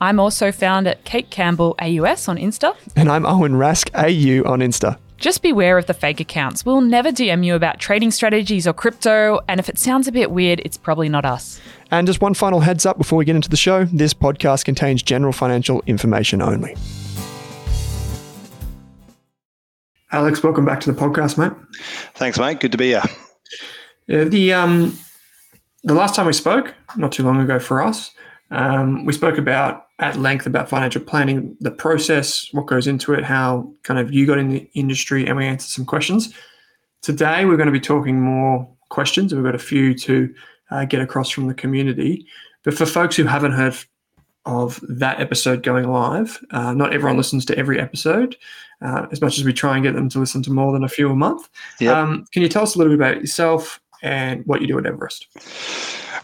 I'm also found at Kate Campbell AUS on Insta. And I'm Owen Rask AU on Insta. Just beware of the fake accounts. We'll never DM you about trading strategies or crypto, and if it sounds a bit weird, it's probably not us. And just one final heads up before we get into the show this podcast contains general financial information only. Alex, welcome back to the podcast, mate. Thanks, mate. Good to be here. Yeah, the um, the last time we spoke, not too long ago for us, um, we spoke about at length about financial planning, the process, what goes into it, how kind of you got in the industry, and we answered some questions. Today, we're going to be talking more questions. We've got a few to uh, get across from the community. But for folks who haven't heard of that episode going live, uh, not everyone listens to every episode. Uh, as much as we try and get them to listen to more than a few a month. Yep. Um, can you tell us a little bit about yourself and what you do at Everest?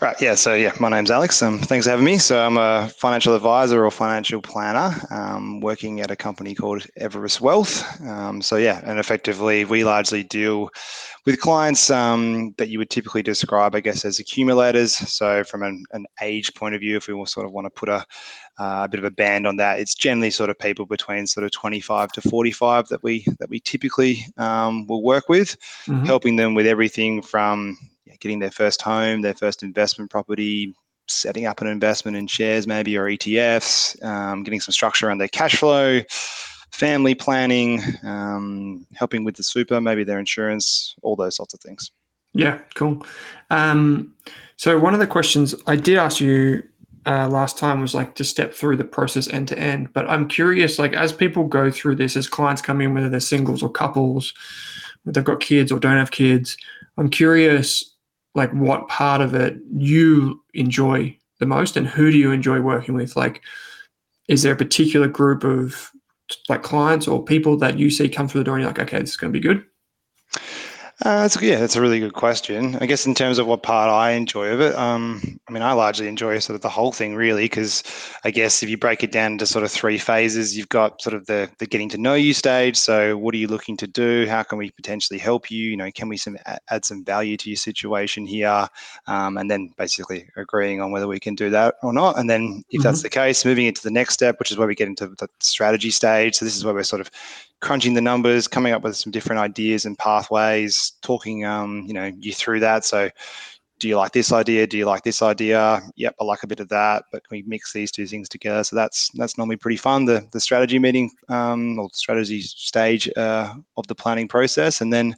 Right. Yeah. So, yeah, my name's Alex. Um, thanks for having me. So, I'm a financial advisor or financial planner um, working at a company called Everest Wealth. Um, so, yeah, and effectively, we largely deal with clients um, that you would typically describe, I guess, as accumulators. So, from an, an age point of view, if we will sort of want to put a, uh, a bit of a band on that, it's generally sort of people between sort of 25 to 45 that we that we typically um, will work with, Mhm. helping them with everything from getting their first home, their first investment property, setting up an investment in shares maybe or ETFs, um, getting some structure around their cash flow, family planning, um, helping with the super, maybe their insurance, all those sorts of things. Yeah, cool. Um, so one of the questions I did ask you uh, last time was like to step through the process end to end. But I'm curious, like as people go through this, as clients come in, whether they're singles or couples, whether they've got kids or don't have kids, I'm curious, like what part of it you enjoy the most, and who do you enjoy working with? Like, is there a particular group of like clients or people that you see come through the door and you're like, okay, this is going to be good? Uh, that's, yeah, that's a really good question. I guess in terms of what part I enjoy of it, um, I mean, I largely enjoy sort of the whole thing, really, because I guess if you break it down into sort of three phases, you've got sort of the the getting to know you stage. So, what are you looking to do? How can we potentially help you? You know, can we some add some value to your situation here? Um, and then basically agreeing on whether we can do that or not. And then, if that's the case, moving into the next step, which is where we get into the strategy stage. So, this is where we're sort of crunching the numbers, coming up with some different ideas and pathways, talking um, you know, you through that. So do you like this idea? Do you like this idea? Yep, I like a bit of that, but can we mix these two things together? So that's that's normally pretty fun. The the strategy meeting um, or strategy stage uh, of the planning process, and then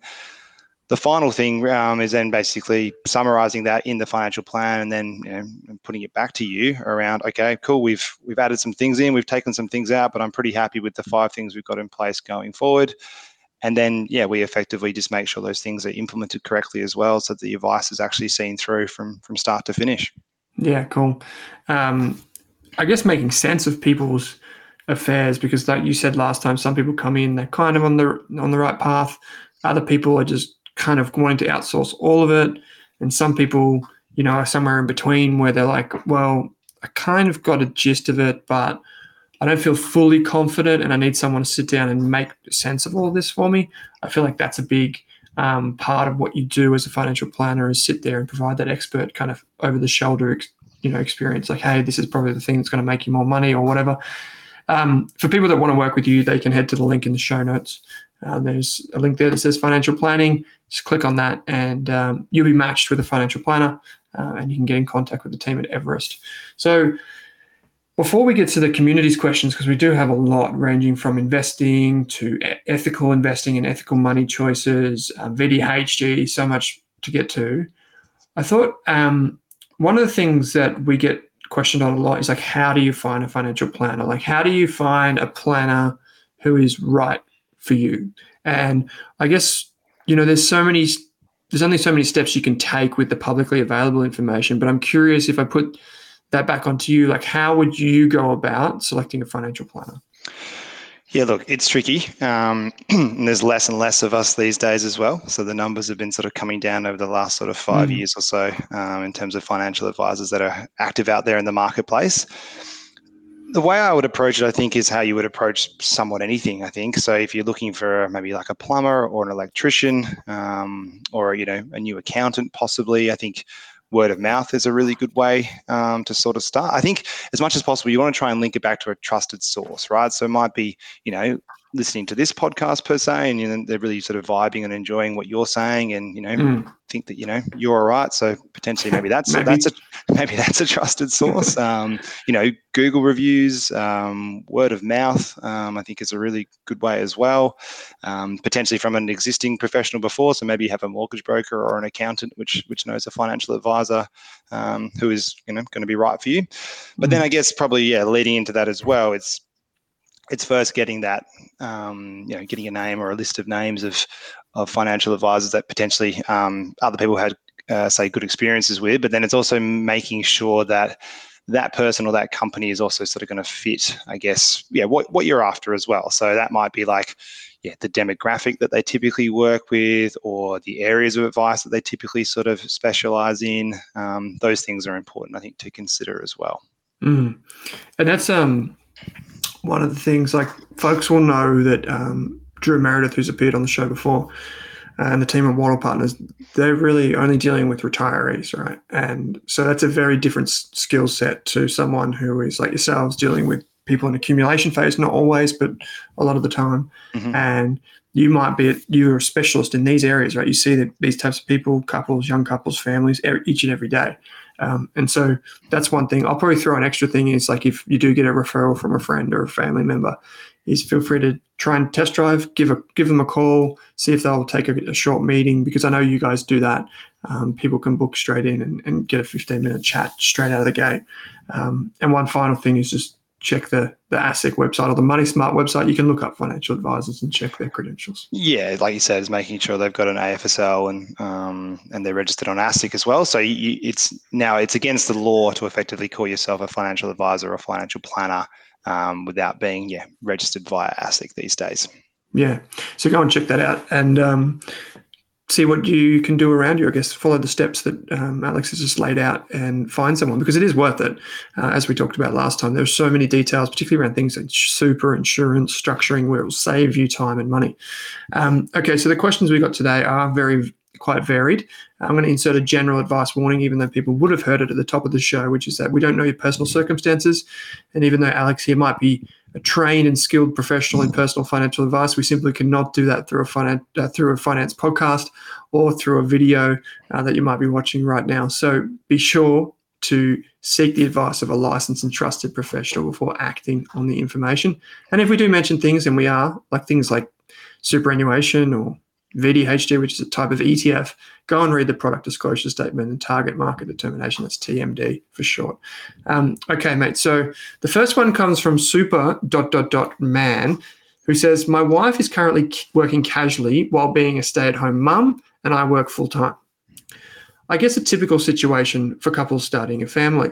the final thing um, is then basically summarizing that in the financial plan and then you know, putting it back to you around okay cool we've we've added some things in we've taken some things out but i'm pretty happy with the five things we've got in place going forward and then yeah we effectively just make sure those things are implemented correctly as well so that the advice is actually seen through from from start to finish Yeah, cool. Um, I guess making sense of people's affairs because, like you said last time, some people come in they're kind of on the on the right path. Other people are just kind of wanting to outsource all of it, and some people, you know, are somewhere in between where they're like, well, I kind of got a gist of it, but I don't feel fully confident, and I need someone to sit down and make sense of all of this for me. I feel like that's a big um, part of what you do as a financial planner is sit there and provide that expert kind of over the shoulder, you know, experience. Like, hey, this is probably the thing that's going to make you more money or whatever. Um, for people that want to work with you, they can head to the link in the show notes. Uh, there's a link there that says financial planning. Just click on that, and um, you'll be matched with a financial planner, uh, and you can get in contact with the team at Everest. So, before we get to the communities questions, because we do have a lot ranging from investing to ethical investing and ethical money choices, uh, VDHG, so much to get to. I thought um, one of the things that we get questioned on a lot is like, how do you find a financial planner? Like, how do you find a planner who is right for you? And I guess, you know, there's so many, there's only so many steps you can take with the publicly available information. But I'm curious if I put that back onto you, like, how would you go about selecting a financial planner? Yeah, look, it's tricky. Um, there's less and less of us these days as well. So the numbers have been sort of coming down over the last sort of five mm. years or so um, in terms of financial advisors that are active out there in the marketplace. The way I would approach it, I think, is how you would approach somewhat anything. I think so. If you're looking for maybe like a plumber or an electrician, um, or you know, a new accountant, possibly, I think word of mouth is a really good way um, to sort of start. I think as much as possible, you want to try and link it back to a trusted source, right? So it might be, you know, listening to this podcast per se, and you know, they're really sort of vibing and enjoying what you're saying, and you know, mm. think that you know you're all right. So potentially, maybe that's maybe. that's a maybe that's a trusted source. Um, you know, Google reviews, um, word of mouth, um, I think is a really good way as well. Um, potentially from an existing professional before, so maybe you have a mortgage broker or an accountant which which knows a financial advisor um, who is you know going to be right for you. But mm. then I guess probably yeah, leading into that as well, it's it's first getting that, um, you know, getting a name or a list of names of of financial advisors that potentially um, other people had, uh, say, good experiences with. But then it's also making sure that that person or that company is also sort of going to fit, I guess, yeah, what what you're after as well. So that might be like, yeah, the demographic that they typically work with, or the areas of advice that they typically sort of specialize in. Um, those things are important, I think, to consider as well. Mm. And that's um one of the things like folks will know that um, Drew Meredith, who's appeared on the show before, and the team at Wattle Partners, they're really only dealing with retirees, right? And so that's a very different skill set to someone who is like yourselves dealing with people in accumulation phase, not always, but a lot of the time. Mm-hmm. And you might be you're a specialist in these areas, right? You see that these types of people, couples, young couples, families, each and every day. Um, and so that's one thing. I'll probably throw an extra thing is like if you do get a referral from a friend or a family member, is feel free to try and test drive, give a give them a call, see if they'll take a, a short meeting because I know you guys do that. Um, people can book straight in and, and, get a 15 minute chat straight out of the gate. Um, and one final thing is just check the the ASIC website or the Money Smart website. You can look up financial advisors and check their credentials. Yeah, like you said, is making sure they've got an AFSL and um, and they're registered on ASIC as well. So you, it's now it's against the law to effectively call yourself a financial advisor or financial planner um, without being yeah registered via ASIC these days. Yeah, so go and check that out. And um, see what you can do around you. I guess follow the steps that um, Alex has just laid out and find someone because it is worth it. Uh, as we talked about last time, there's so many details, particularly around things like super insurance structuring, where it will save you time and money. Um, okay, so the questions we got today are very quite varied. I'm going to insert a general advice warning, even though people would have heard it at the top of the show, which is that we don't know your personal circumstances. And even though Alex here might be a trained and skilled professional in personal financial advice. We simply cannot do that through a finance uh, through a finance podcast or through a video uh, that you might be watching right now. So be sure to seek the advice of a licensed and trusted professional before acting on the information. And if we do mention things, and we are, like things like superannuation or VDHG, which is a type of ETF, go and read the product disclosure statement and target market determination. That's TMD for short. Um, okay, mate. So the first one comes from super dot dot dot man, who says, My wife is currently working casually while being a stay at home mum, and I work full time. I guess a typical situation for couples starting a family.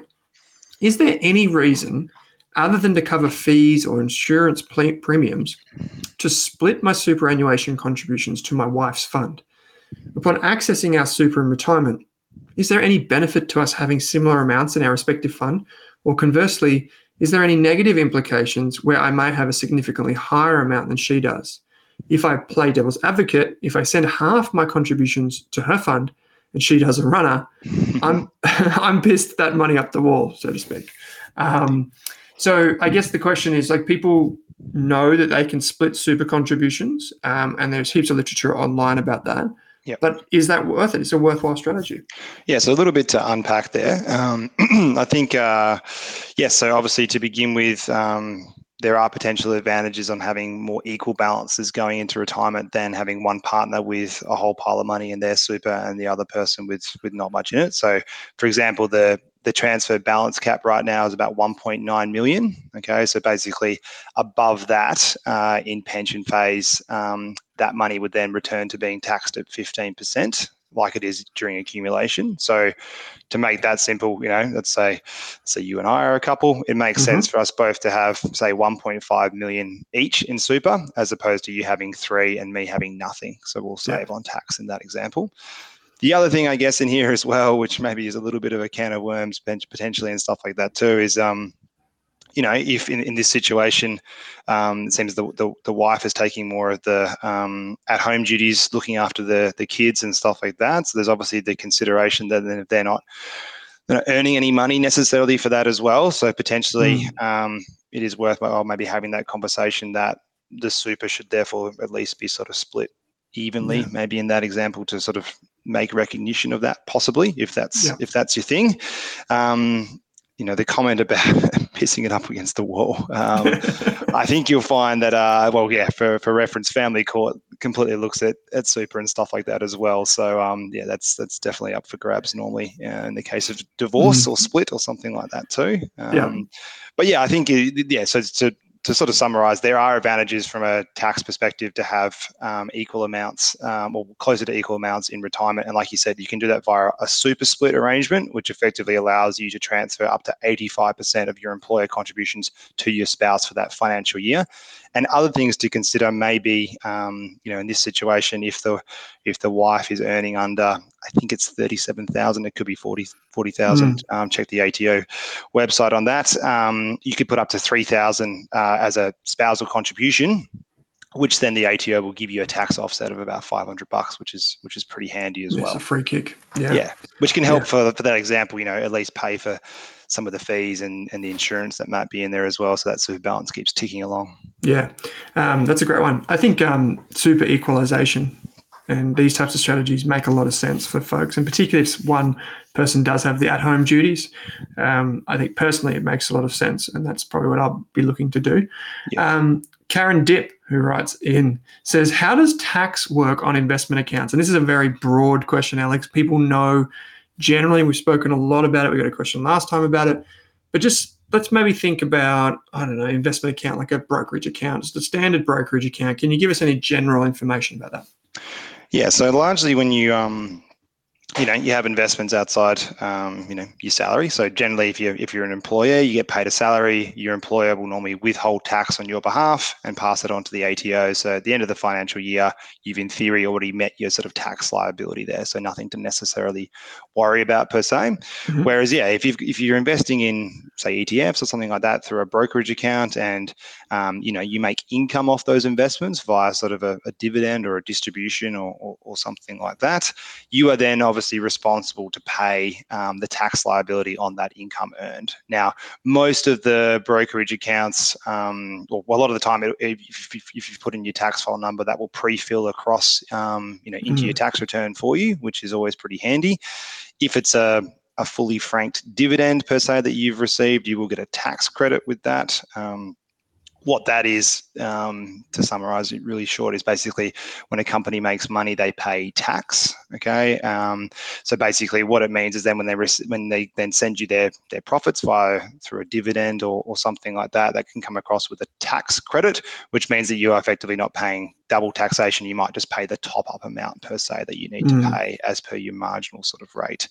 Is there any reason other than to cover fees or insurance premiums, to split my superannuation contributions to my wife's fund. Upon accessing our super in retirement, is there any benefit to us having similar amounts in our respective fund? Or conversely, is there any negative implications where I may have a significantly higher amount than she does? If I play devil's advocate, if I send half my contributions to her fund and she does a runner, I'm I'm pissed that money up the wall, so to speak. Um, so I guess the question is like people know that they can split super contributions, um, and there's heaps of literature online about that. Yep. But is that worth it? It's a worthwhile strategy. Yeah, so a little bit to unpack there. Um, I think, uh, yes, so obviously to begin with, um, there are potential advantages on having more equal balances going into retirement than having one partner with a whole pile of money in their super and the other person with with not much in it. So, for example, the the transfer balance cap right now is about 1.9 million. Okay, so basically above that uh, in pension phase, um, that money would then return to being taxed at 15% like it is during accumulation. So to make that simple, you know, let's say say you and I are a couple, it makes mm-hmm. sense for us both to have say 1.5 million each in super as opposed to you having 3 and me having nothing. So we'll save yeah. on tax in that example. The other thing I guess in here as well, which maybe is a little bit of a can of worms potentially and stuff like that too, is um you know, if in, in this situation, um, it seems the, the, the, wife is taking more of the um, at home duties, looking after the, the kids and stuff like that. So there's obviously the consideration that if they're not, they're not earning any money necessarily for that as well. So potentially mm. um, it is worthwhile maybe having that conversation that the super should therefore at least be sort of split evenly, yeah. maybe in that example to sort of make recognition of that possibly if that's yeah. if that's your thing um, you know the comment about pissing it up against the wall. Um, I think you'll find that uh, well, yeah, for, for reference, family court completely looks at, at super and stuff like that as well. So um, yeah, that's that's definitely up for grabs normally uh, in the case of divorce mm. or split or something like that too. Um, yeah. But yeah, I think yeah. So to to sort of summarize, there are advantages from a tax perspective to have um, equal amounts um, or closer to equal amounts in retirement. And like you said, you can do that via a super split arrangement, which effectively allows you to transfer up to 85% of your employer contributions to your spouse for that financial year. And other things to consider maybe, um, you know, in this situation, if the if the wife is earning under, I think it's thirty-seven thousand, it could be 40 40,000. Mm. Um, check the ATO website on that. Um, you could put up to three thousand uh, as a spousal contribution which then the ATO will give you a tax offset of about 500 bucks, which is which is pretty handy as it's well. a free kick. Yeah. Yeah. Which can help yeah. for, for that example, you know, at least pay for some of the fees and, and the insurance that might be in there as well. So that super balance keeps ticking along. Yeah, um, that's a great one. I think um, super equalization and these types of strategies make a lot of sense for folks, and particularly if one person does have the at-home duties. Um, I think personally it makes a lot of sense, and that's probably what I'll be looking to do. Yeah. Um, Karen Dip, who writes in, says, "How does tax work on investment accounts?" And this is a very broad question, Alex. People know generally we've spoken a lot about it. We got a question last time about it, but just let's maybe think about I don't know investment account like a brokerage account, just a standard brokerage account. Can you give us any general information about that? Yeah, so largely when you um, you know you have investments outside um, you know your salary. So generally if you're if you're an employer you get paid a salary. Your employer will normally withhold tax on your behalf and pass it on to the ATO so at the end of the financial year you've in theory already met your sort of tax liability there. So nothing to necessarily worry about per se. Mm-hmm. whereas yeah if you if you're investing in say ETFs or something like that through a brokerage account and um, you know you make income off those investments via sort of a, a dividend or a distribution or, or, or something like that you are then obviously obviously responsible to pay um, the tax liability on that income earned. Now, most of the brokerage accounts, um, well, a lot of the time, if, if, if, you put in your tax file number, that will pre-fill across, um, you know, into mm. your tax return for you, which is always pretty handy. If it's a a fully franked dividend per se that you've received, you will get a tax credit with that. Um, what that is, um, to summarize it really short, is basically when a company makes money, they pay tax. Okay, um, so basically what it means is then when they when they then send you their their profits via through a dividend or, or something like that, that can come across with a tax credit, which means that you are effectively not paying double taxation, you might just pay the top up amount per se that you need mm. to pay as per your marginal sort of rate.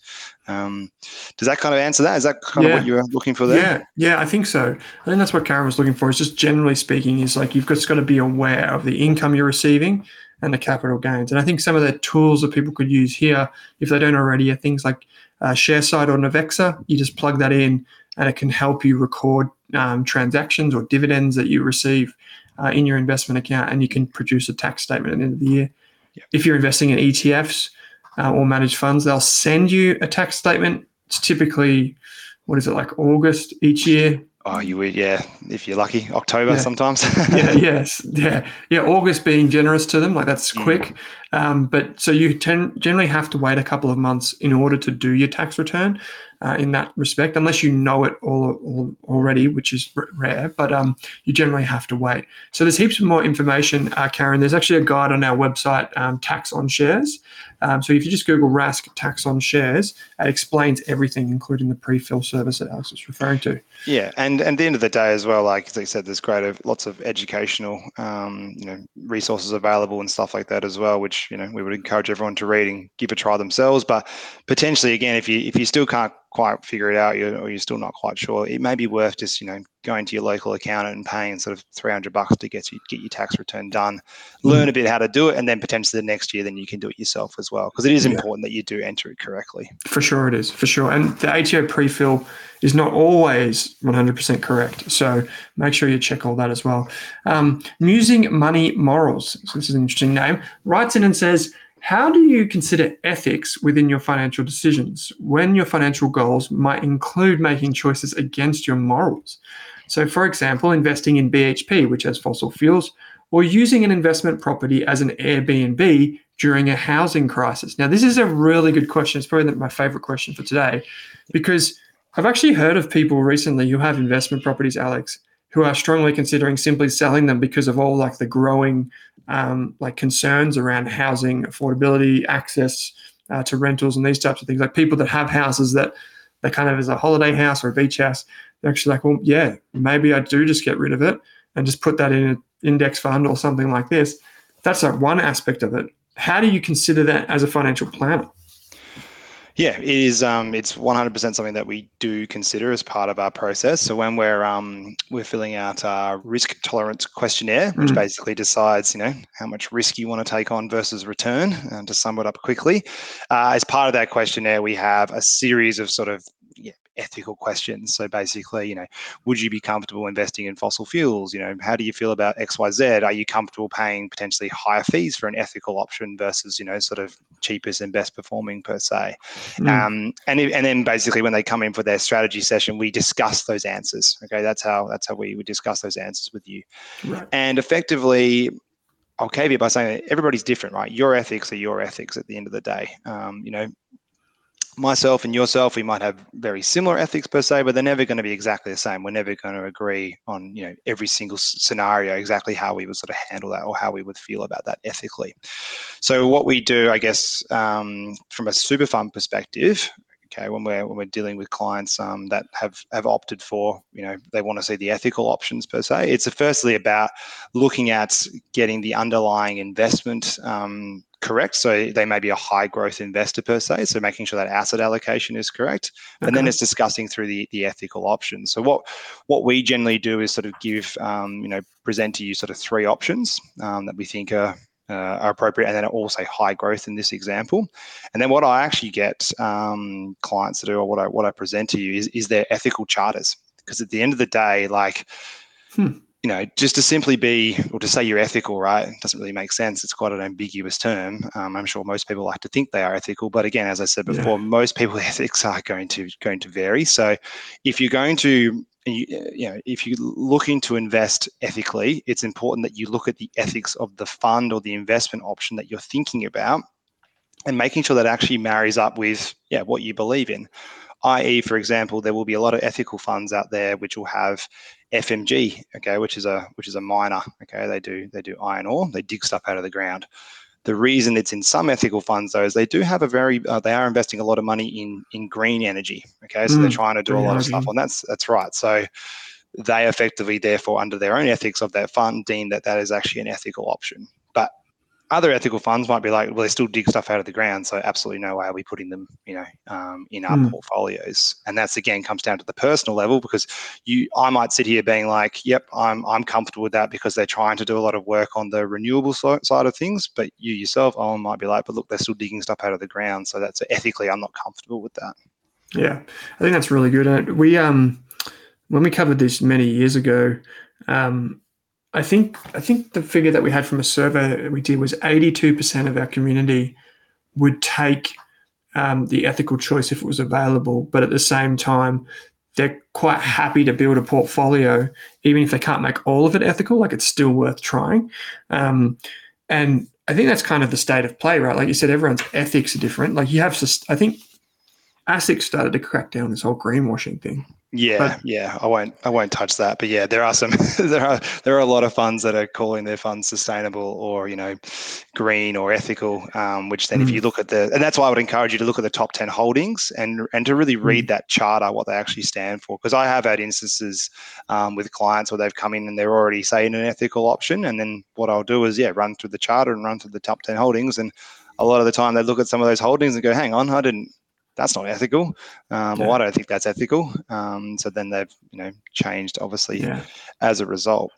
Um, does that kind of answer that? Is that kind yeah. of what you were looking for there? Yeah, yeah, I think so. I think that's what Karen was looking for. Is just generally speaking, is like you've just got to be aware of the income you're receiving and the capital gains. And I think some of the tools that people could use here, if they don't already, are things like uh, Sharesight or Navexa. You just plug that in, and it can help you record um, transactions or dividends that you receive uh, in your investment account, and you can produce a tax statement at the end of the year. Yeah. If you're investing in ETFs uh, or managed funds, they'll send you a tax statement. It's typically what is it like August each year. Oh, you would, yeah. If you're lucky, October Yeah. sometimes. yeah, yes, yeah, yeah. August being generous to them, like that's Mm. quick. Um, but so you ten, generally have to wait a couple of months in order to do your tax return. Uh, in that respect, unless you know it all, all already, which is r- rare, but um, you generally have to wait. So there's heaps more information, uh, Karen. There's actually a guide on our website, um, Tax on Shares. Um, so if you just Google Rask Tax on Shares, it explains everything, including the pre-fill service that Alex was referring to. Yeah, and, and at the end of the day as well, like as I said, there's great lots of educational, um, you know, resources available and stuff like that as well, which you know we would encourage everyone to read and give a try themselves. But potentially, again, if you if you still can't quite figure it out, you or you're still not quite sure, it may be worth just you know going to your local accountant and paying sort of 300 bucks to get you get your tax return done, learn a bit how to do it, and then potentially the next year, then you can do it yourself as well, because it is Yeah. important that you do enter it correctly. For sure, it is for sure. And the ATO pre-fill is not always 100% correct. So make sure you check all that as well. Um, Musing Money Morals. So this is an interesting name. Writes in and says, "How do you consider ethics within your financial decisions when your financial goals might include making choices against your morals? So, for example, investing in BHP, which has fossil fuels." Or using an investment property as an Airbnb during a housing crisis? Now, this is a really good question. It's probably my favorite question for today because I've actually heard of people recently who have investment properties, Alex, who are strongly considering simply selling them because of all like the growing um, like concerns around housing affordability, access uh, to rentals, and these types of things. Like people that have houses that they kind of as a holiday house or a beach house, they're actually like, well, yeah, maybe I do just get rid of it and just put that in an index fund or something like this. That's like one aspect of it. How do you consider that as a financial planner? Yeah, it is. Um, it's 100% something that we do consider as part of our process. So when we're um, we're filling out our risk tolerance questionnaire, which Mm. basically decides, you know, how much risk you want to take on versus return, and to sum it up quickly, uh, as part of that questionnaire, we have a series of sort of ethical questions. So basically, you know, would you be comfortable investing in fossil fuels? You know, how do you feel about X, Y, Z? Are you comfortable paying potentially higher fees for an ethical option versus, you know, sort of cheapest and best performing per se? Mm. Um, and and then basically when they come in for their strategy session, we discuss those answers. Okay, that's how that's how we would discuss those answers with you. right. And effectively, I'll caveat by saying that everybody's different, right? Your ethics are your ethics at the end of the day. Um, you know, myself and yourself, we might have very similar ethics per se, but they're never going to be exactly the same. We're never going to agree on, you know, every single scenario exactly how we would sort of handle that or how we would feel about that ethically. So what we do, I guess, um, from a super fund perspective, okay, when we're when we're dealing with clients um, that have have opted for, you know, they want to see the ethical options per se. It's firstly about looking at getting the underlying investment um, correct. So they may be a high growth investor per se. So making sure that asset allocation is correct. And then it's discussing through the, the ethical options. So what what we generally do is sort of give um, you know present to you sort of three options um, that we think are uh, are appropriate, and then also high growth in this example. And then what I actually get um, clients to do, or what I what I present to you, is is their ethical charters. Because at the end of the day, like Hmm. You know, just to simply be or to say you're ethical, right, it doesn't really make sense. It's quite an ambiguous term. Um, I'm sure most people like to think they are ethical, but again, as I said Yeah. before, most people's ethics are going to going to vary. So, if you're going to you, you know, if you're looking to invest ethically, it's important that you look at the ethics of the fund or the investment option that you're thinking about, and making sure that actually marries up with yeah what you believe in. I.e., for example, there will be a lot of ethical funds out there which will have FMG, okay, which is a which is a miner. Okay, they do they do iron ore, they dig stuff out of the ground. The reason it's in some ethical funds though is they do have a very uh, they are investing a lot of money in in green energy. Okay, so they're Mm, trying to do a lot of stuff on that's that's right. So they effectively, therefore, under their own ethics of that fund, deem that that is actually an ethical option. But other ethical funds might be like, well, they still dig stuff out of the ground, so absolutely no way are we putting them, you know, um, in our Mm. portfolios. And that's again comes down to the personal level because you, I might sit here being like, yep, I'm I'm comfortable with that because they're trying to do a lot of work on the renewable si- side of things. But you yourself, Owen, might be like, but look, they're still digging stuff out of the ground, so that's ethically, I'm not comfortable with that. Yeah, I think that's really good. We um when we covered this many years ago, um, I think I think the figure that we had from a survey we did was 82% of our community would take um, the ethical choice if it was available, but at the same time, they're quite happy to build a portfolio, even if they can't make all of it ethical. Like it's still worth trying. Um, and I think that's kind of the state of play, right? Like you said, everyone's ethics are different. Like you have, I think ASIC started to crack down this whole greenwashing thing. Yeah, but, yeah, I won't I won't touch that. But yeah, there are some there are there are a lot of funds that are calling their funds sustainable or you know green or ethical. Um, which then, mm. if you look at the and that's why I would encourage you to look at the top ten holdings and and to really read mm. that charter what they actually stand for. Because I have had instances um, with clients where they've come in and they're already saying an ethical option, and then what I'll do is yeah run through the charter and run through the top ten holdings and a lot of the time they look at some of those holdings and go, hang on, I didn't that's not ethical, um, yeah. or I don't think that's ethical. Um, so then they've you know changed obviously yeah. as a result.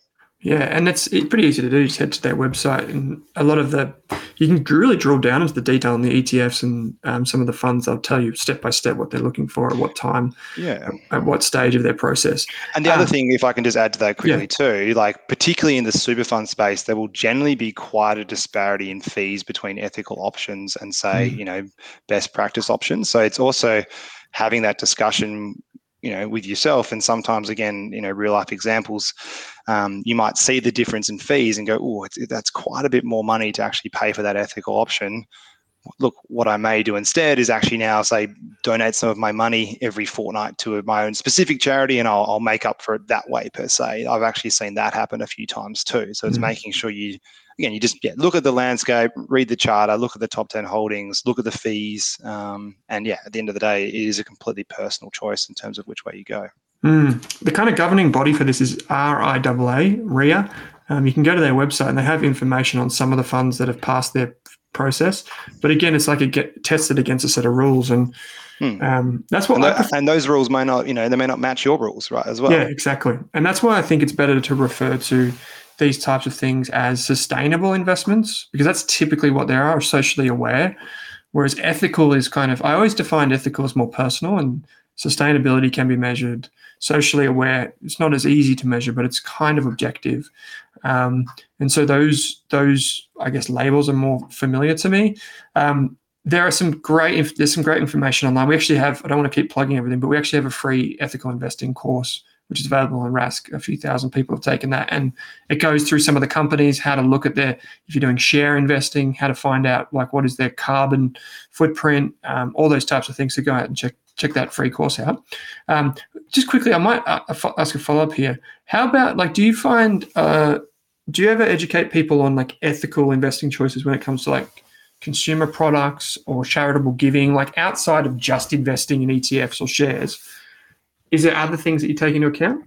Yeah, and it's, it's pretty easy to do. Just head to their website, and a lot of the you can really drill down into the detail on the ETFs and um, some of the funds. They'll tell you step by step what they're looking for at what time, yeah, at what stage of their process. And the um, other thing, if I can just add to that quickly yeah. too, like particularly in the super fund space, there will generally be quite a disparity in fees between ethical options and say mm. you know best practice options. So it's also having that discussion you know with yourself. And sometimes again you know real life examples um, you might see the difference in fees and go oh that's quite a bit more money to actually pay for that ethical option look what i may do instead is actually now say donate some of my money every fortnight to my own specific charity and i'll, I'll make up for it that way per se i've actually seen that happen a few times too so it's mm-hmm. making sure you again, you just yeah, look at the landscape, read the charter, look at the top 10 holdings, look at the fees. Um, and yeah, at the end of the day, it is a completely personal choice in terms of which way you go. Mm. The kind of governing body for this is RIAA, RIA. Um, you can go to their website and they have information on some of the funds that have passed their process. But again, it's like it get tested against a set of rules. And Hmm. Um, that's what, and, and, those rules may not, you know, they may not match your rules, right? As well. Yeah, exactly. And that's why I think it's better to refer to these types of things as sustainable investments because that's typically what they are, socially aware. Whereas ethical is kind of, I always define ethical as more personal and sustainability can be measured. Socially aware, it's not as easy to measure, but it's kind of objective. Um, and so those, those, I guess, labels are more familiar to me. Um, there are some great, there's some great information online. We actually have, I don't want to keep plugging everything, but we actually have a free ethical investing course which is available on Rask. A few thousand people have taken that, and it goes through some of the companies, how to look at their if you're doing share investing, how to find out like what is their carbon footprint, um, all those types of things. So go out and check check that free course out. Um, just quickly, I might uh, ask a follow up here. How about like, do you find uh, do you ever educate people on like ethical investing choices when it comes to like consumer products or charitable giving, like outside of just investing in ETFs or shares? Is there other things that you take into account?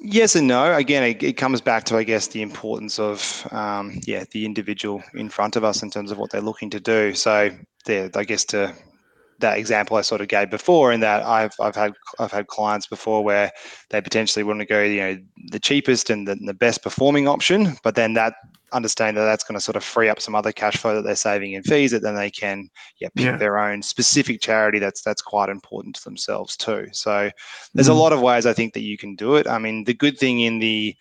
Yes and no. Again, it, it, comes back to, I guess, the importance of, um, yeah, the individual in front of us in terms of what they're looking to do. So, there, I guess to that example I sort of gave before, in that I've I've had I've had clients before where they potentially want to go, you know, the cheapest and the, the best performing option, but then that understand that that's going to sort of free up some other cash flow that they're saving in fees that then they can yeah pick yeah. their own specific charity that's that's quite important to themselves too so there's mm. a lot of ways i think that you can do it i mean the good thing in the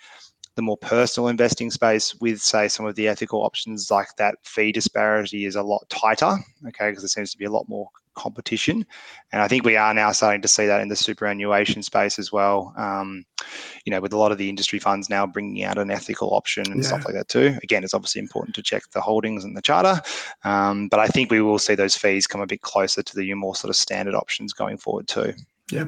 the more personal investing space with say some of the ethical options like that fee disparity is a lot tighter okay because there seems to be a lot more competition. And I think we are now starting to see that in the superannuation space as well. Um, you know, with a lot of the industry funds now bringing out an ethical option and yeah. stuff like that too. Again, it's obviously important to check the holdings and the charter, um, but I think we will see those fees come a bit closer to the more sort of standard options going forward too. Yeah.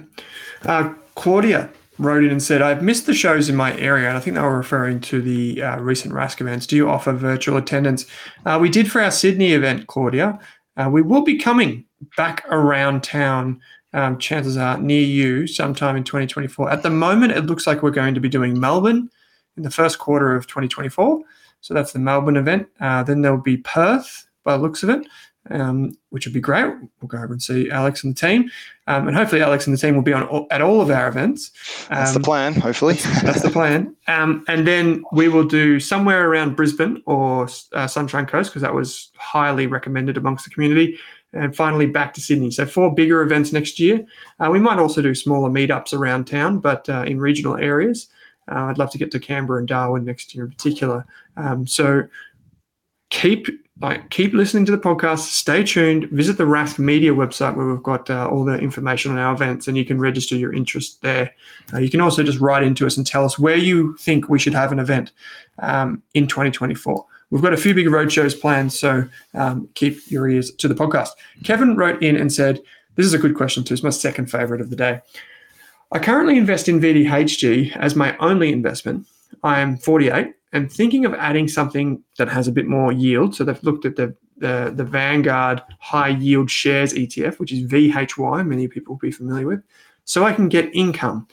Uh, Claudia wrote in and said, I've missed the shows in my area. And I think they were referring to the uh, recent Rask events. Do you offer virtual attendance? Uh, we did for our Sydney event, Claudia. Uh, we will be coming back around town, um, chances are near you sometime in 2024. At the moment, it looks like we're going to be doing Melbourne in the first quarter of 2024. So that's the Melbourne event. Uh, then there'll be Perth by the looks of it, um, which would be great. We'll go over and see Alex and the team. Um, and hopefully, Alex and the team will be on all, at all of our events. that's the um, plan, hopefully. that's, that's the plan. Um, and then we will do somewhere around Brisbane or uh, Sunshine Coast because that was highly recommended amongst the community and finally back to Sydney. So four bigger events next year. Uh, we might also do smaller meetups around town, but uh, in regional areas. Uh, I'd love to get to Canberra and Darwin next year in particular. Um, so keep like keep listening to the podcast. Stay tuned. Visit the Rask Media website where we've got uh, all the information on our events, and you can register your interest there. Uh, you can also just write into us and tell us where you think we should have an event um, in 2024. We've got a few big roadshows planned, so um, keep your ears to the podcast. Kevin wrote in and said, "This is a good question too. It's my second favorite of the day. I currently invest in VDHG as my only investment. I am 48 and thinking of adding something that has a bit more yield. So they've looked at the the, the Vanguard High Yield Shares ETF, which is VHY, many people will be familiar with, so I can get income.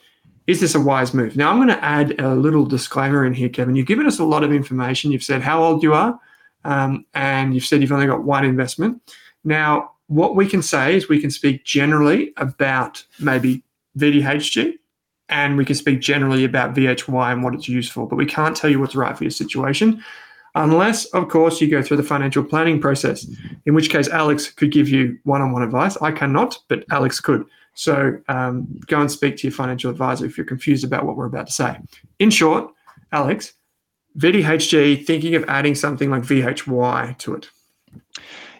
Is this a wise move? Now, I'm going to add a little disclaimer in here, Kevin. You've given us a lot of information. You've said how old you are, um, and you've said you've only got one investment. Now, what we can say is we can speak generally about maybe VDHG, and we can speak generally about VHY and what it's used for, but we can't tell you what's right for your situation unless, of course, you go through the financial planning process, in which case Alex could give you one on one advice. I cannot, but Alex could. So um, go and speak to your financial advisor if you're confused about what we're about to say. In short, Alex, VDHG thinking of adding something like VHY to it.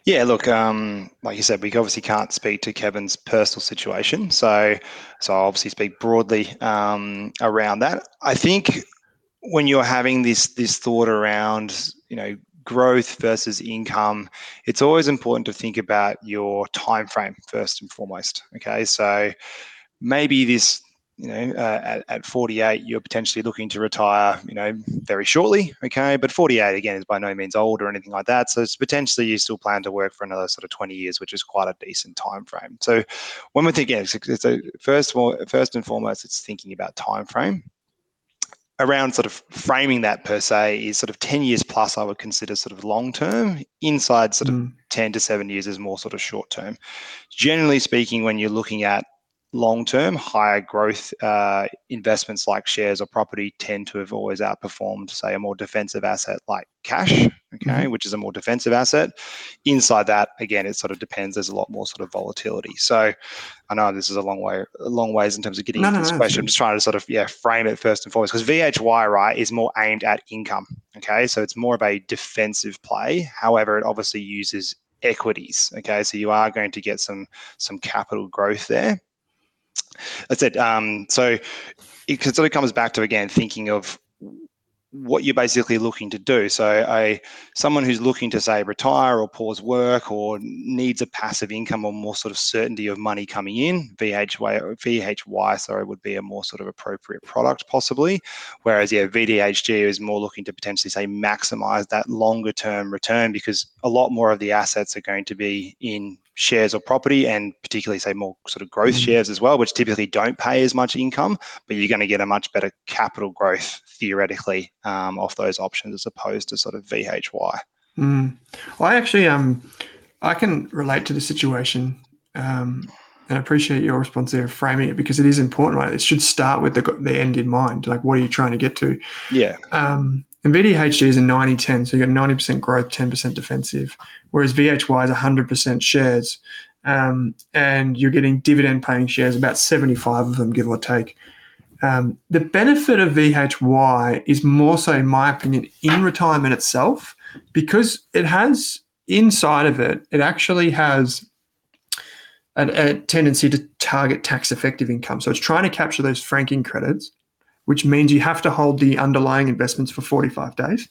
Yeah, look, um, like you said, we obviously can't speak to Kevin's personal situation, so so I'll obviously speak broadly um, around that. I think when you're having this this thought around, you know, growth versus income, it's always important to think about your time frame first and foremost. Okay, so maybe this you know, uh, at, at 48, you're potentially looking to retire, you know, very shortly. Okay. But 48, again, is by no means old or anything like that. So it's potentially you still plan to work for another sort of 20 years, which is quite a decent time frame. So when we're thinking, it's, it's a, first, first and foremost, it's thinking about time frame. Around sort of framing that per se is sort of 10 years plus, I would consider sort of long term. Inside sort of mm. 10 to seven years is more sort of short term. Generally speaking, when you're looking at long term, higher growth uh, investments like shares or property tend to have always outperformed, say, a more defensive asset like cash, okay, mm-hmm. which is a more defensive asset. Inside that, again, it sort of depends. There's a lot more sort of volatility. So I know this is a long way, a long ways in terms of getting no, into no, this no, question. I'm just trying to sort of yeah frame it first and foremost because VHY right is more aimed at income. Okay, so it's more of a defensive play. However, it obviously uses equities. Okay, so you are going to get some some capital growth there that's it. Um, so it sort of comes back to again thinking of what you're basically looking to do. So a someone who's looking to say retire or pause work or needs a passive income or more sort of certainty of money coming in, VHY VHY sorry would be a more sort of appropriate product possibly. Whereas yeah, VDHG is more looking to potentially say maximize that longer term return because a lot more of the assets are going to be in shares or property and particularly say more sort of growth mm. shares as well which typically don't pay as much income but you're going to get a much better capital growth theoretically um, off those options as opposed to sort of vhy mm. well, i actually um i can relate to the situation um, and I appreciate your response there, framing it because it is important, right? It should start with the, the end in mind. Like, what are you trying to get to? Yeah. Um, and VDHG is a 90 10, so you've got 90% growth, 10% defensive, whereas VHY is 100% shares. Um, and you're getting dividend paying shares, about 75 of them, give or take. Um, the benefit of VHY is more so, in my opinion, in retirement itself, because it has inside of it, it actually has a tendency to target tax effective income. So it's trying to capture those franking credits which means you have to hold the underlying investments for 45 days.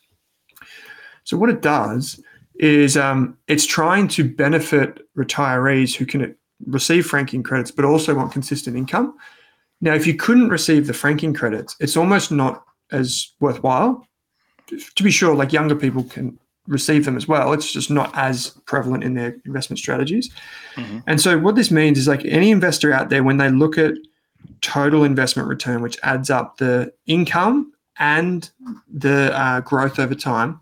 So, what it does is um, it's trying to benefit retirees who can receive franking credits but also want consistent income. Now, if you couldn't receive the franking credits, it's almost not as worthwhile. To be sure, like younger people can receive them as well. It's just not as prevalent in their investment strategies. Mm-hmm. And so, what this means is like any investor out there, when they look at total investment return, which adds up the income and the uh, growth over time,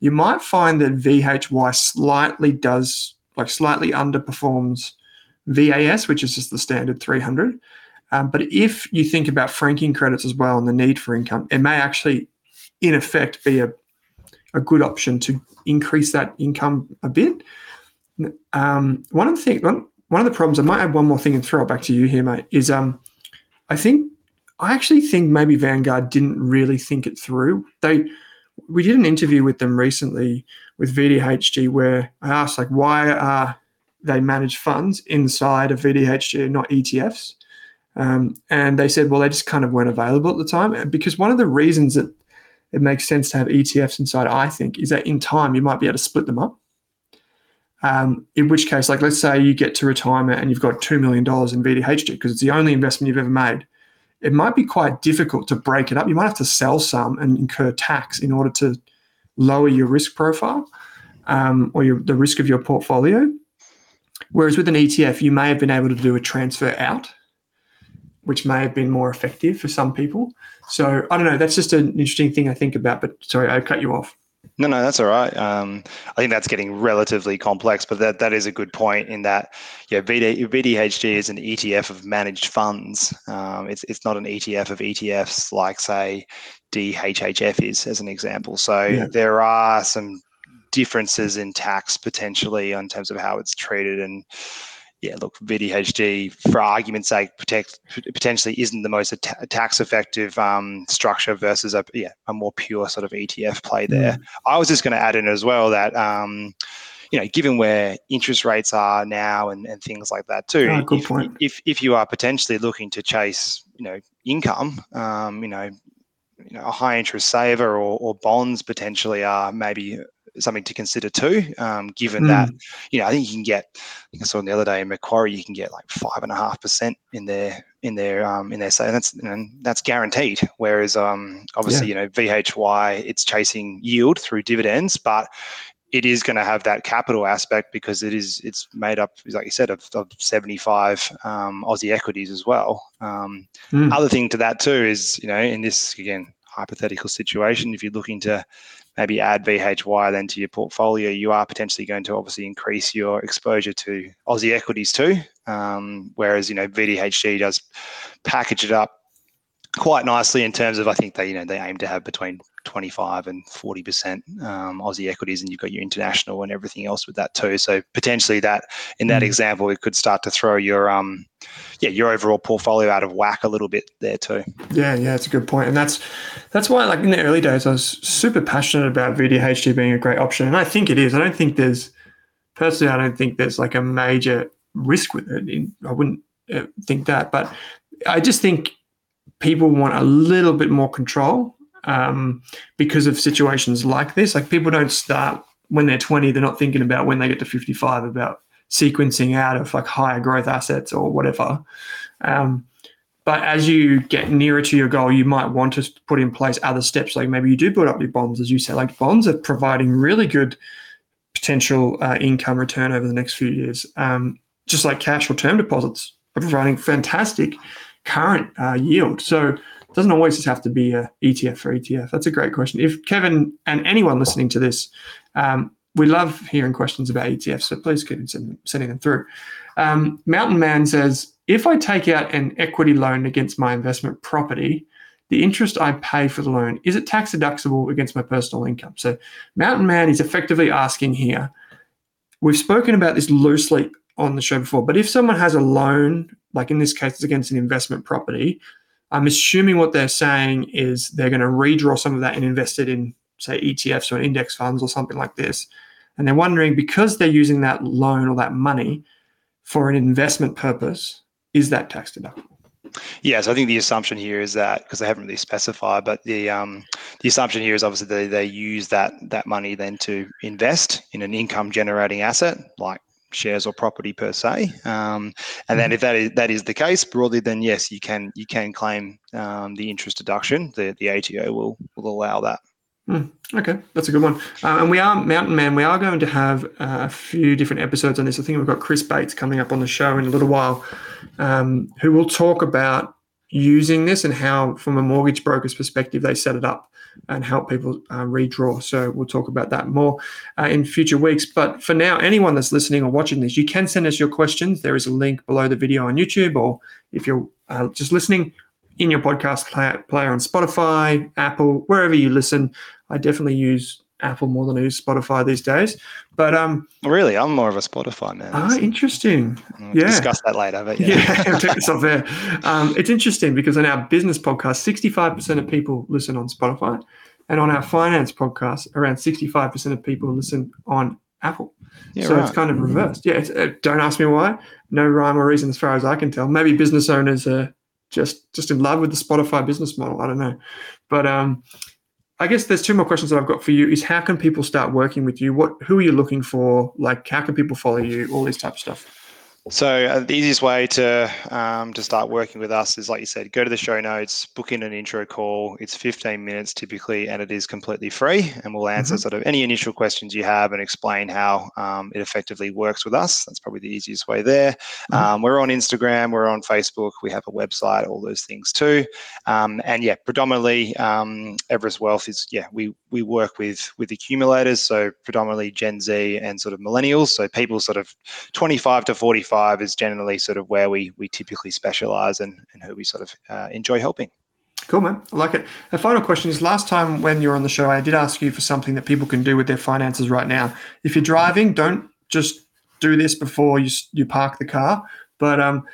you might find that VHY slightly does, like slightly underperforms VAS, which is just the standard 300. Um, but if you think about franking credits as well and the need for income, it may actually, in effect, be a, a good option to increase that income a bit. Um, one of the things, one, one of the problems, I might add one more thing and throw it back to you here, mate, is um, I think I actually think maybe Vanguard didn't really think it through. They we did an interview with them recently with VDHG where I asked like why are they manage funds inside of VDHG, not ETFs? Um, and they said, well, they just kind of weren't available at the time. Because one of the reasons that it makes sense to have ETFs inside, I think, is that in time you might be able to split them up. Um, in which case, like let's say you get to retirement and you've got $2 million in VDHG because it's the only investment you've ever made. It might be quite difficult to break it up. You might have to sell some and incur tax in order to lower your risk profile um, or your, the risk of your portfolio. Whereas with an ETF, you may have been able to do a transfer out, which may have been more effective for some people. So I don't know. That's just an interesting thing I think about. But sorry, I cut you off. No, no, that's all right. Um, I think that's getting relatively complex, but that, that is a good point in that, yeah, VD, VDHG is an ETF of managed funds. Um, it's, it's not an ETF of ETFs like, say, DHHF is, as an example. So yeah. there are some differences in tax potentially in terms of how it's treated and yeah, look, VDHG, for argument's sake, protect, potentially isn't the most tax effective um, structure versus a yeah a more pure sort of ETF play there. Mm. I was just going to add in as well that um, you know, given where interest rates are now and, and things like that too, oh, good if, point. if if you are potentially looking to chase you know income, um, you know, you know a high interest saver or, or bonds potentially are maybe something to consider too. Um, given mm. that, you know, I think you can get. I think I saw the other day in Macquarie, you can get like five and a half percent in their in their um, in their say that's and that's guaranteed. Whereas um, obviously, yeah. you know, VHY it's chasing yield through dividends, but it is going to have that capital aspect because it is it's made up, like you said, of, of 75 um, Aussie equities as well. Um, mm. Other thing to that too is you know in this again hypothetical situation, if you're looking to maybe add VHY then to your portfolio, you are potentially going to obviously increase your exposure to Aussie equities too. Um, whereas you know VDHG does package it up quite nicely in terms of I think they you know they aim to have between 25 and 40 percent um, Aussie equities, and you've got your international and everything else with that too. So potentially that in that mm. example, it could start to throw your um yeah your overall portfolio out of whack a little bit there too. Yeah, yeah, it's a good point, and that's that's why like in the early days I was super passionate about VDHG being a great option, and I think it is. I don't think there's personally I don't think there's like a major risk with it. I wouldn't uh, think that, but I just think people want a little bit more control um, because of situations like this. Like people don't start when they're 20, they're not thinking about when they get to 55 about sequencing out of like higher growth assets or whatever. Um, but as you get nearer to your goal, you might want to put in place other steps. Like maybe you do build up your bonds, as you say. Like bonds are providing really good potential uh, income return over the next few years, um, just like cash or term deposits are providing fantastic current uh, yield. So doesn't always just have to be a ETF for ETF. That's a great question. If Kevin and anyone listening to this, um, we love hearing questions about ETFs, so please keep sending them through. Um, Mountain Man says, if I take out an equity loan against my investment property, the interest I pay for the loan, is it tax deductible against my personal income? So Mountain Man is effectively asking here, we've spoken about this loosely on the show before, but if someone has a loan like in this case, it's against an investment property. I'm assuming what they're saying is they're going to redraw some of that and invest it in, say, ETFs or index funds or something like this. And they're wondering because they're using that loan or that money for an investment purpose, is that tax deductible? Yes, I think the assumption here is that because they haven't really specified, but the um, the assumption here is obviously they, they use that that money then to invest in an income generating asset like shares or property per se. Um, and then mm-hmm. if that is that is the case broadly, then yes, you can you can claim um, the interest deduction. The the ATO will will allow that. Mm, okay, that's a good one. Uh, and we are Mountain Man. We are going to have uh, a few different episodes on this. I think we've got Chris Bates coming up on the show in a little while, um, who will talk about using this and how, from a mortgage broker's perspective, they set it up and help people uh, redraw. So we'll talk about that more uh, in future weeks. But for now, anyone that's listening or watching this, you can send us your questions. There is a link below the video on YouTube, or if you're uh, just listening in your podcast player, player on Spotify, Apple, wherever you listen. I definitely use Apple more than I use Spotify these days. But um, really, I'm more of a Spotify man. Ah, interesting. We'll yeah, discuss that later. But yeah, yeah take this off there. Um, it's interesting because on our business podcast, 65% of people listen on Spotify, And on our finance podcast, around 65% of people listen on Apple. Yeah, so right. it's kind of reversed. Yeah, it's, uh, don't ask me why. No rhyme or reason as far as I can tell. Maybe business owners are just just in love with the Spotify business model. I don't know. But um, I guess there's two more questions that I've got for you. Is how can people start working with you? What who are you looking for? Like how can people follow you? All this type of stuff. So uh, the easiest way to um, to start working with us is, like you said, go to the show notes, book in an intro call. It's 15 minutes typically, and it is completely free. And we'll answer Mhm. sort of any initial questions you have and explain how um, it effectively works with us. That's probably the easiest way there. Mhm. Um, we're on Instagram, we're on Facebook, we have a website, all those things too. Um, and yeah, predominantly um, Everest Wealth is yeah we we work with with accumulators, so predominantly Gen Z and sort of millennials. So people sort of 25 to 45 is generally sort of where we we typically specialize and, and who we sort of uh, enjoy helping. Cool, man. I like it. The final question is last time when you were on the show, I did ask you for something that people can do with their finances right now. If you're driving, don't just do this before you, you park the car. But um,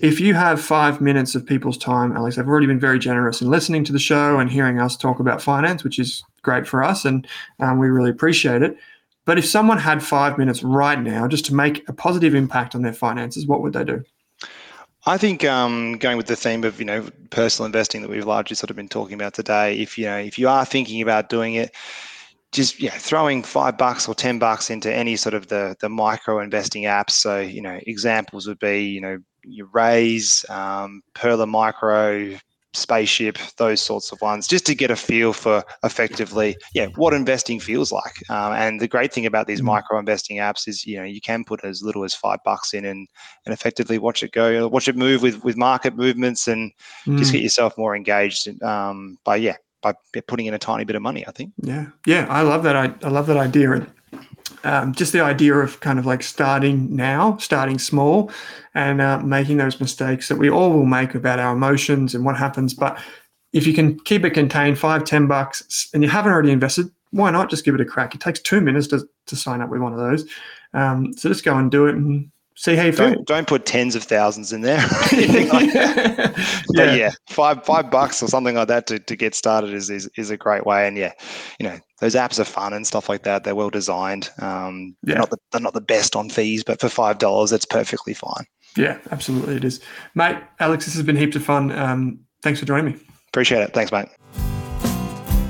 if you have five minutes of people's time, Alex, I've already been very generous in listening to the show and hearing us talk about finance, which is great for us. And um, we really appreciate it. But if someone had five minutes right now just to make a positive impact on their finances, what would they do? I think um, going with the theme of you know personal investing that we've largely sort of been talking about today. If you know if you are thinking about doing it, just yeah, throwing five bucks or ten bucks into any sort of the the micro investing apps. So you know examples would be you know your Raise, um, Pearler Micro, Spaceship, those sorts of ones, just to get a feel for effectively yeah what investing feels like. Um, and the great thing about these Mm. micro investing apps is you know you can put as little as five bucks in and and effectively watch it go, watch it move with with market movements, and just Mm. get yourself more engaged um, by yeah by putting in a tiny bit of money. I think. Yeah, yeah, I love that. I, I love that idea, and um, just the idea of kind of like starting now, starting small, and uh, making those mistakes that we all will make about our emotions and what happens. But if you can keep it contained, five, ten bucks, and you haven't already invested, why not just give it a crack? It takes two minutes to to sign up with one of those, um, so just go and do it and see how you. Don't don't put tens of thousands in there. or anything like that. But yeah, yeah, five five bucks or something like that to, to get started is, is is a great way. And yeah, you know those apps are fun and stuff like that. They're well designed. Um, Yeah. they're not the they're not the best on fees, but for five dollars, it's perfectly fine. yeah, absolutely, it is, mate. Alex, this has been heaps of fun. Um, thanks for joining me. Appreciate it. Thanks, mate.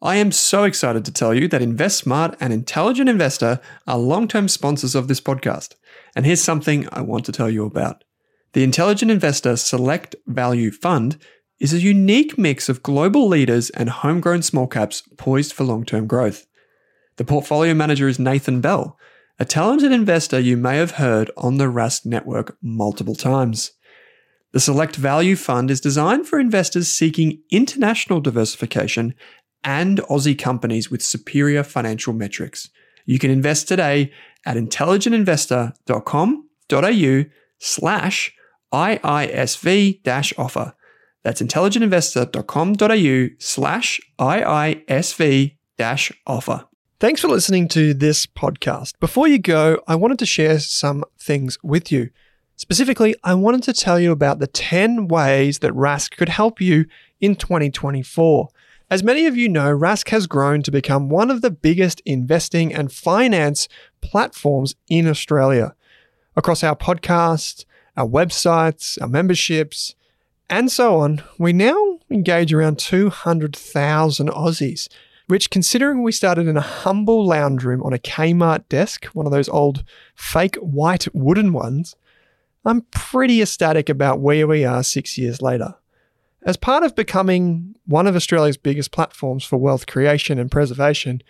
I am so excited to tell you that InvestSmart and Intelligent Investor are long term sponsors of this podcast. And here's something I want to tell you about. The Intelligent Investor Select Value Fund is a unique mix of global leaders and homegrown small caps poised for long term growth. The portfolio manager is Nathan Bell, a talented investor you may have heard on the Rask network multiple times. The Select Value Fund is designed for investors seeking international diversification and Aussie companies with superior financial metrics. You can invest today at intelligentinvestor.com.au slash IISV offer. That's intelligentinvestor.com.au slash IISV offer. Thanks for listening to this podcast. Before you go, I wanted to share some things with you. Specifically, I wanted to tell you about the 10 ways that Rask could help you in 2024. As many of you know, Rask has grown to become one of the biggest investing and finance platforms in Australia. Across our podcast, our websites, our memberships, and so on, we now engage around 200,000 Aussies, which, considering we started in a humble lounge room on a Kmart desk, one of those old fake white wooden ones, I'm pretty ecstatic about where we are six years later. As part of becoming one of Australia's biggest platforms for wealth creation and preservation,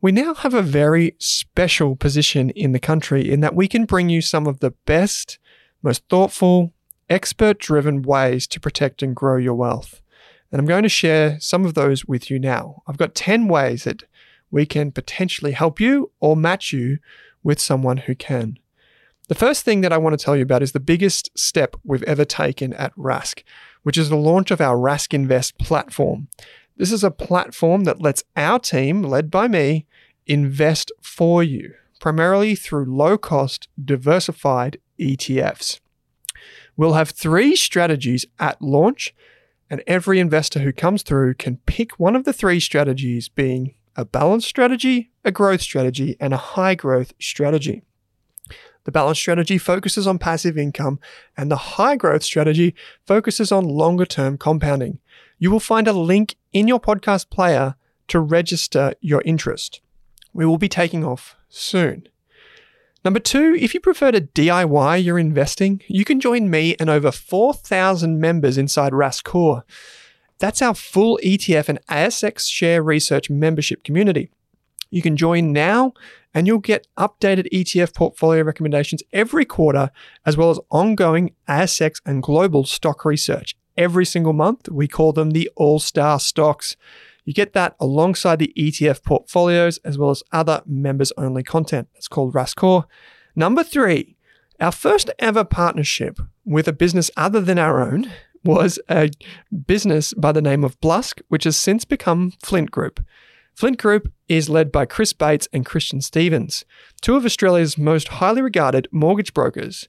we now have a very special position in the country in that we can bring you some of the best, most thoughtful, expert driven ways to protect and grow your wealth. And I'm going to share some of those with you now. I've got 10 ways that we can potentially help you or match you with someone who can. The first thing that I want to tell you about is the biggest step we've ever taken at Rask, which is the launch of our Rask Invest platform. This is a platform that lets our team, led by me, invest for you, primarily through low cost, diversified ETFs. We'll have three strategies at launch, and every investor who comes through can pick one of the three strategies, being a balanced strategy, a growth strategy, and a high growth strategy. The balanced strategy focuses on passive income, and the high growth strategy focuses on longer term compounding. You will find a link in your podcast player to register your interest. We will be taking off soon. Number two, if you prefer to DIY your investing, you can join me and over 4,000 members inside Rask Core. That's our full ETF and ASX share research membership community. You can join now and you'll get updated ETF portfolio recommendations every quarter, as well as ongoing ASX and global stock research. Every single month, we call them the All Star Stocks. You get that alongside the ETF portfolios as well as other members only content. It's called Rask Core. Number three, our first ever partnership with a business other than our own was a business by the name of Blusk, which has since become Flint Group. Flint Group is led by Chris Bates and Christian Stevens, two of Australia's most highly regarded mortgage brokers.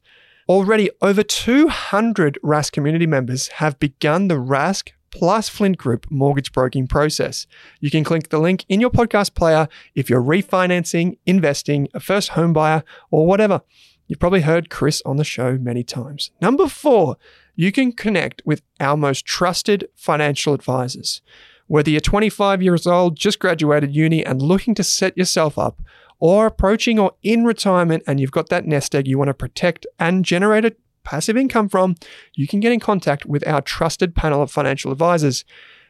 Already over 200 Rask community members have begun the Rask plus Flint Group mortgage broking process. You can click the link in your podcast player if you're refinancing, investing, a first home buyer, or whatever. You've probably heard Chris on the show many times. Number four, you can connect with our most trusted financial advisors. Whether you're 25 years old, just graduated uni, and looking to set yourself up, or approaching or in retirement and you've got that nest egg you want to protect and generate a passive income from, you can get in contact with our trusted panel of financial advisors.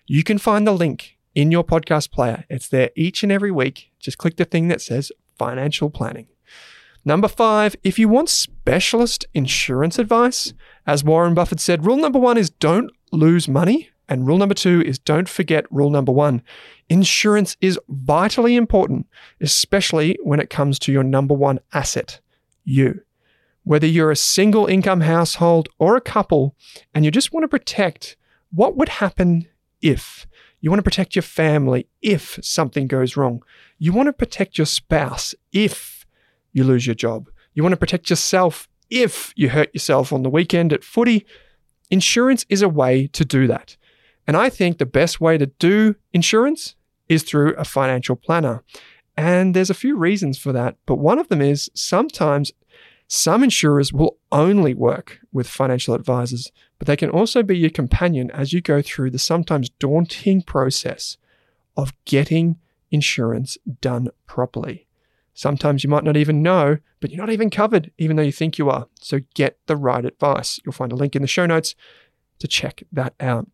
You can find the link in your podcast player. It's there each and every week. Just click the thing that says financial planning. Number five, if you want specialist insurance advice, as Warren Buffett said, rule number one is don't lose money. And rule number two is don't forget rule number one. Insurance is vitally important, especially when it comes to your number one asset, you. Whether you're a single income household or a couple, and you just want to protect what would happen if. You want to protect your family if something goes wrong. You want to protect your spouse if you lose your job. You want to protect yourself if you hurt yourself on the weekend at footy. Insurance is a way to do that. And I think the best way to do insurance is through a financial planner. And there's a few reasons for that, but one of them is sometimes some insurers will only work with financial advisors, but they can also be your companion as you go through the sometimes daunting process of getting insurance done properly. Sometimes you might not even know, but you're not even covered, even though you think you are. So get the right advice. You'll find a link in the show notes to check that out.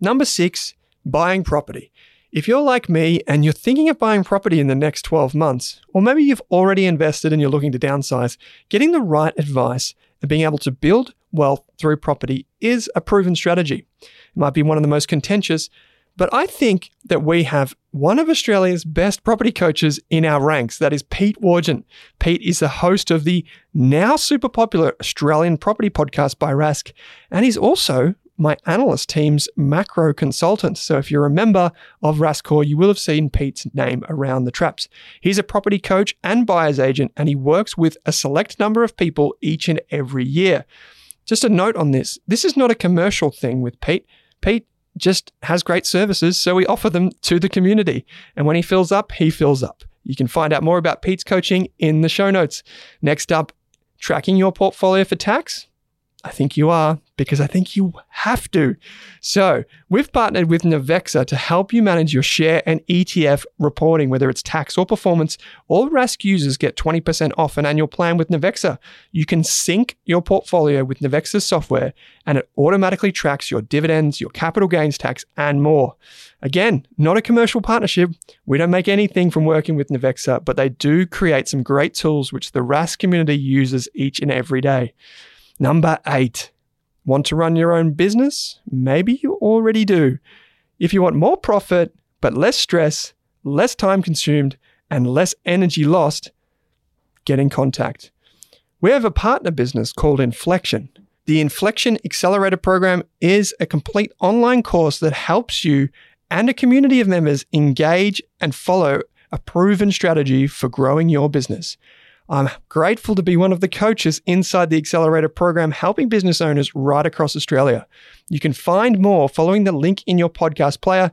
Number six, buying property. If you're like me and you're thinking of buying property in the next 12 months, or maybe you've already invested and you're looking to downsize, getting the right advice and being able to build wealth through property is a proven strategy. It might be one of the most contentious, but I think that we have one of Australia's best property coaches in our ranks. That is Pete Wargent. Pete is the host of the now super popular Australian property podcast by Rask, and he's also my analyst team's macro consultant. So if you're a member of Rask Core, you will have seen Pete's name around the traps. He's a property coach and buyer's agent, and he works with a select number of people each and every year. Just a note on this this is not a commercial thing with Pete. Pete just has great services, so we offer them to the community. And when he fills up, he fills up. You can find out more about Pete's coaching in the show notes. Next up, Tracking your portfolio for tax? I think you are because I think you have to. So, we've partnered with Navexa to help you manage your share and ETF reporting, whether it's tax or performance. All Rask users get 20% off an annual plan with Navexa. You can sync your portfolio with Navexa's software and it automatically tracks your dividends, your capital gains tax, and more. Again, not a commercial partnership. We don't make anything from working with Navexa, but they do create some great tools which the Rask community uses each and every day. Number eight, want to run your own business? Maybe you already do. If you want more profit, but less stress, less time consumed, and less energy lost, get in contact. We have a partner business called Inflection. The Inflection Accelerator Program is a complete online course that helps you and a community of members engage and follow a proven strategy for growing your business. I'm grateful to be one of the coaches inside the Accelerator program, helping business owners right across Australia. You can find more following the link in your podcast player.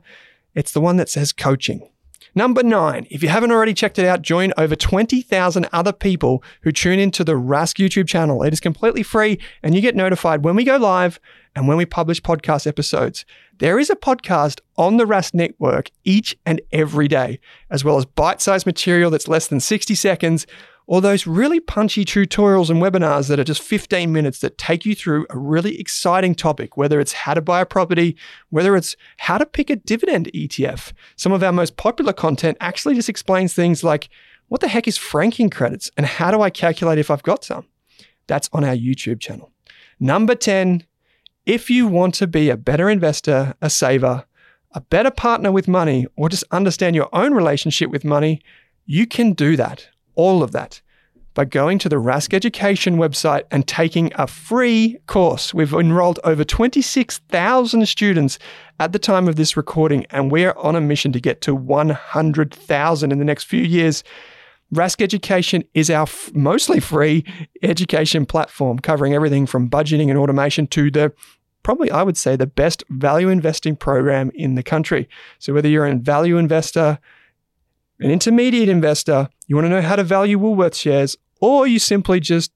It's the one that says coaching. Number nine, if you haven't already checked it out, join over 20,000 other people who tune into the Rask YouTube channel. It is completely free and you get notified when we go live and when we publish podcast episodes. There is a podcast on the Rask network each and every day, as well as bite sized material that's less than 60 seconds or those really punchy tutorials and webinars that are just 15 minutes that take you through a really exciting topic, whether it's how to buy a property, whether it's how to pick a dividend ETF. Some of our most popular content actually just explains things like what the heck is franking credits and how do I calculate if I've got some? That's on our YouTube channel. Number 10, if you want to be a better investor, a saver, a better partner with money, or just understand your own relationship with money, you can do that all of that by going to the Rask Education website and taking a free course. We've enrolled over 26,000 students at the time of this recording, and we are on a mission to get to 100,000 in the next few years. Rask Education is our f- mostly free education platform covering everything from budgeting and automation to the probably, I would say, the best value investing program in the country. So, whether you're a value investor, an intermediate investor, you want to know how to value Woolworth shares, or you simply just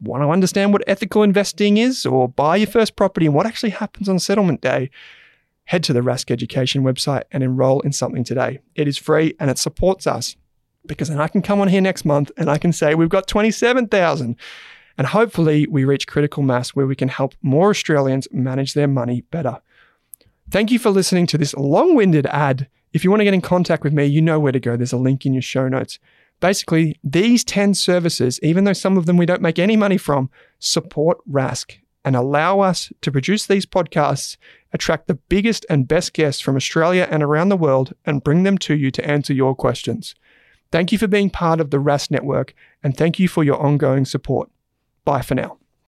want to understand what ethical investing is or buy your first property and what actually happens on settlement day, head to the Rask Education website and enroll in something today. It is free and it supports us because then I can come on here next month and I can say we've got 27,000 and hopefully we reach critical mass where we can help more Australians manage their money better. Thank you for listening to this long winded ad. If you want to get in contact with me, you know where to go. There's a link in your show notes. Basically, these 10 services, even though some of them we don't make any money from, support Rask and allow us to produce these podcasts, attract the biggest and best guests from Australia and around the world, and bring them to you to answer your questions. Thank you for being part of the Rask network, and thank you for your ongoing support. Bye for now.